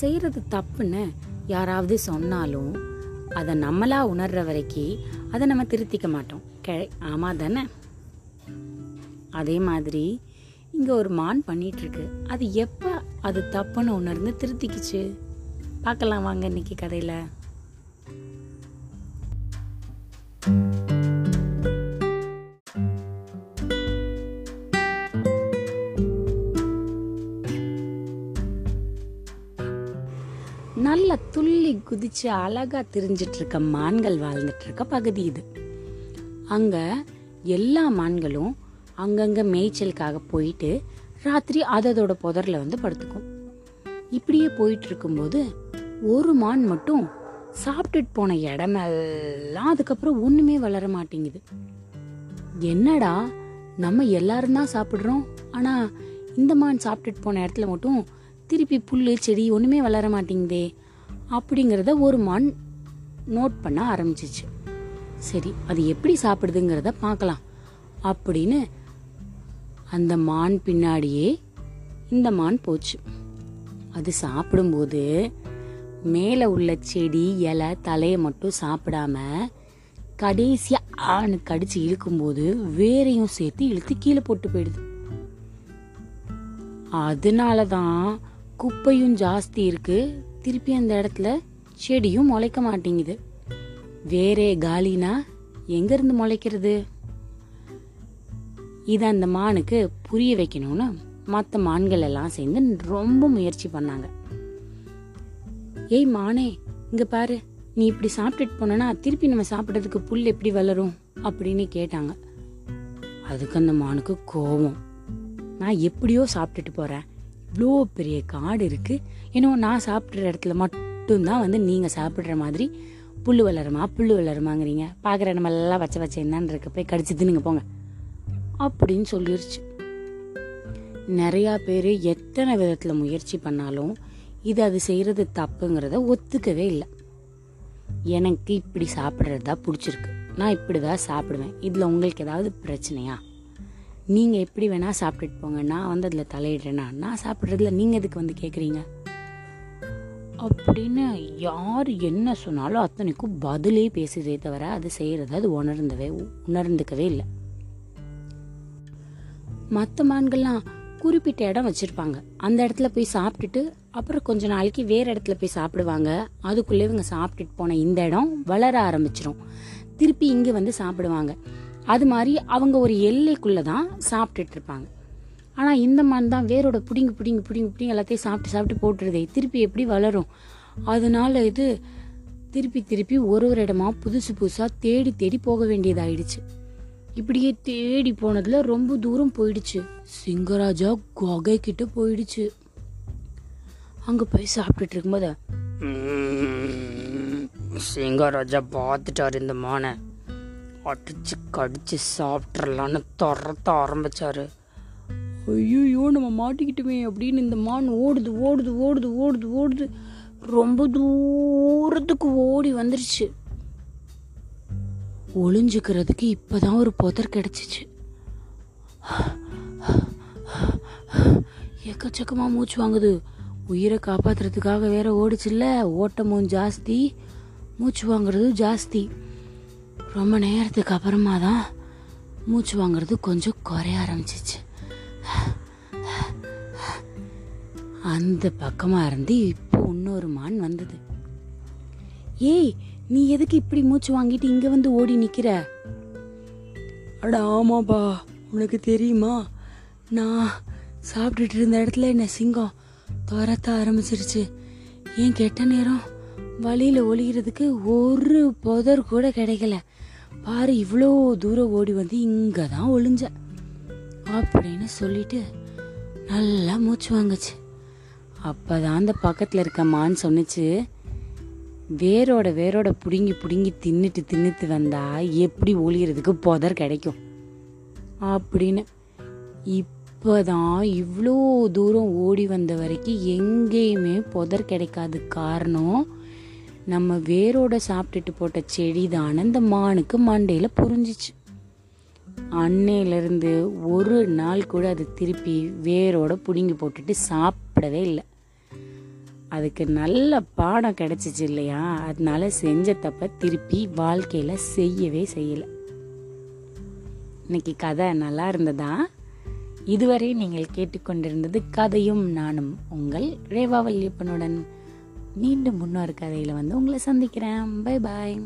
செய்கிறது தப்புன்னு யாராவது சொன்னாலும் அதை நம்மளா உணர்ற வரைக்கும் அதை நம்ம திருத்திக்க மாட்டோம். கிழ ஆமாம் தானே? அதே மாதிரி இங்கே ஒரு மான் பண்ணிகிட்ருக்கு அது எப்போ அது தப்புன்னு உணர்ந்து திருத்திக்குச்சு? பார்க்கலாம் வாங்க இன்னைக்கு கதையில். துள்ளி குதிச்சு அழகா திரிஞ்சிட்டு இருக்க மான்கள் வாழ்ந்துட்டு இருக்க பகுதி இது. அங்க எல்லா மான்களும் அங்கங்க மேய்ச்சலுக்காக போயிட்டு ராத்திரி அததோட புதர்ல வந்து படுத்துக்கும். இப்படியே போயிட்டு இருக்கும்போது ஒரு மான் மட்டும் சாப்பிட்டுட்டு போன இடமெல்லாம் அதுக்கப்புறம் ஒண்ணுமே வளர மாட்டேங்குது. என்னடா நம்ம எல்லாரும் தான் சாப்பிடுறோம். ஆனா இந்த மான் சாப்பிட்டுட்டு போன இடத்துல மட்டும் திருப்பி புல்லு செடி ஒண்ணுமே வளர மாட்டேங்குதே. அப்படிங்கிறத ஒரு மான் நோட் பண்ண ஆரம்பிச்சிச்சு. சரி அது எப்படி சாப்பிடுதுங்கிறத பார்க்கலாம். அப்படின்னு அந்த மான் பின்னாடியே இந்த மான் போச்சு. அது சாப்பிடும்போது மேலே உள்ள செடி இலை தலையை மட்டும் சாப்பிடாம கடைசியாக ஆணு கடிச்சு இழுக்கும்போது வேரையும் சேர்த்து இழுத்து கீழே போட்டு போயிடுது. அதனால தான் குப்பையும் ஜாஸ்தி இருக்குது திருப்பி அந்த இடத்துல செடியும் முளைக்க மாட்டேங்குது. வேறே காலினா எங்கேருந்து முளைக்கிறது? இதை அந்த மானுக்கு புரிய வைக்கணும்னு மற்ற மான்கள் எல்லாம் சேர்ந்து ரொம்ப முயற்சி பண்ணாங்க. ஏய் மானே இங்க பாரு நீ இப்படி சாப்பிட்டுட்டு போனா திருப்பி நம்ம சாப்பிட்றதுக்கு புல் எப்படி வளரும் அப்படின்னு கேட்டாங்க. அதுக்கு அந்த மானுக்கு கோபம் நான் எப்படியோ சாப்பிட்டுட்டு போறேன். இவ்வளோ பெரிய காடு இருக்குது ஏன்னோ நான் சாப்பிட்ற இடத்துல மட்டும்தான் வந்து நீங்கள் சாப்பிட்ற மாதிரி புல் வளருமா புல் வளருமாங்கிறீங்க. பார்க்குற நம்ம எல்லாம் வச்ச வச்ச என்னன்னு இருக்க. போய் கடிச்சு நீங்கள் போங்க. அப்படின்னு சொல்லிருச்சு. நிறையா பேர் எத்தனை விதத்தில் முயற்சி பண்ணாலும் இது அது செய்கிறது தப்புங்கிறத ஒத்துக்கவே இல்லை. எனக்கு இப்படி சாப்பிட்றது தான் பிடிச்சிருக்கு. நான் இப்படி தான் சாப்பிடுவேன். இதில் உங்களுக்கு ஏதாவது பிரச்சனையா? நீங்கள் எப்படி வேணால் சாப்பிட்டுட்டு போங்க. நான் வந்து அதில் தலையிடுறேன்னா நான் சாப்பிட்றதுல நீங்கள் எதுக்கு வந்து கேட்குறீங்க அப்படின்னு யார் என்ன சொன்னாலும் அத்தனைக்கும் பதிலே பேசுதே தவிர அது செய்கிறத அது உணர்ந்தவே உணர்ந்துக்கவே இல்லை. மற்ற மான்கள்லாம் குறிப்பிட்ட இடம் வச்சுருப்பாங்க. அந்த இடத்துல போய் சாப்பிட்டுட்டு அப்புறம் கொஞ்ச நாளைக்கு வேற இடத்துல போய் சாப்பிடுவாங்க. அதுக்குள்ளே இவங்க சாப்பிட்டுட்டு போன இந்த இடம் வளர ஆரம்பிச்சிடும் திருப்பி இங்கே வந்து சாப்பிடுவாங்க. அது மாதிரி அவங்க ஒரு எல்லைக்குள்ளே தான் சாப்பிட்டுட்டு இருப்பாங்க ஆனால் இந்த மாதிரி தான் வேரோட பிடிங்கி பிடிங்கி பிடிங்கி பிடிங்கி எல்லாத்தையும் சாப்பிட்டு சாப்பிட்டு போட்டுருதே திருப்பி எப்படி வளரும்? அதனால இது திருப்பி திருப்பி ஒரு ஒரு இடமா புதுசு புதுசாக தேடி தேடி போக வேண்டியதாயிடுச்சு. இப்படியே தேடி போனதில் ரொம்ப தூரம் போயிடுச்சு. சிங்கராஜா குகை கிட்ட போயிடுச்சு. அங்கே போய் சாப்பிட்டுட்டு இருக்கும்போது சிங்கராஜா பார்த்துட்டாரு இந்த மானை. அடிச்சு கடிச்சு சாப்பிட்றலான்னு துரத்த ஆரம்பிச்சாரு. ஐயோ நம்ம மாட்டிக்கிட்டுமே அப்படின்னு இந்த மான் ஓடுது ஓடுது ஓடுது ஓடுது ஓடுது. ரொம்ப தூரத்துக்கு ஓடி வந்துருச்சு. ஒளிஞ்சுக்கிறதுக்கு இப்போதான் ஒரு புதர் கிடச்சிச்சு. எக்கச்சக்கமாக மூச்சு வாங்குது. உயிரை காப்பாற்றுறதுக்காக வேற ஓடிச்சுல்ல ஓட்டமும் ஜாஸ்தி மூச்சு வாங்குறதும் ஜாஸ்தி. ரொம்ப நேரத்துக்கு அப்புறமா தான் மூச்சு வாங்குறது கொஞ்சம் குறைய ஆரம்பிச்சிச்சு. அந்த பக்கமாக இருந்து இப்போ இன்னொரு மான் வந்தது. ஏய் நீ எதுக்கு இப்படி மூச்சு வாங்கிட்டு இங்கே வந்து ஓடி நிற்கிற அட ஆமாப்பா. உனக்கு தெரியுமா? நான் சாப்பிட்டுட்டு இருந்த இடத்துல என்ன சிங்கம் துரத்த ஆரம்பிச்சிருச்சு. ஏன் கெட்ட நேரம் வழியில் ஒழிகிறதுக்கு ஒரு புதர் கூட கிடைக்கல. பாரு இவ்வளோ தூரம் ஓடி வந்து இங்கே தான் ஒளிஞ்ச. அப்படின்னு சொல்லிட்டு நல்லா மூச்சு வாங்குச்சு. அப்பதான் அந்த பக்கத்தில் இருக்க மான் சொன்னிச்சு வேரோட வேரோட பிடுங்கி பிடுங்கி தின்னுட்டு தின்னுட்டு வந்தால் எப்படி ஒளியறதுக்கு புதர் கிடைக்கும். அப்படின்னு. இப்போ தான் இவ்வளோ தூரம் ஓடி வந்த வரைக்கும் எங்கேயுமே புதர் கிடைக்காது காரணம் நம்ம வேரோட சாப்பிட்டுட்டு போட்ட செடி தான் இந்த மானுக்கு மண்டையில் புரிஞ்சிச்சு. அன்னையிலேருந்து ஒரு நாள் கூட அது திருப்பி வேரோட பிடுங்கி போட்டுட்டு சாப்பிடவே இல்லை. அதுக்கு நல்ல பாடம் கிடச்சிச்சு இல்லையா? அதனால செஞ்ச தப்ப திருப்பி வாழ்க்கையில் செய்யவே செய்யலை. இன்னைக்கு கதை நல்லா இருந்ததா? இதுவரை நீங்கள் கேட்டுக்கொண்டிருந்தது கதையும் நானும் உங்கள் ரேவா வல்லியப்பனுடன். மீண்டும் முன்னொரு கதையில் வந்து உங்களை சந்திக்கிறேன். Bye bye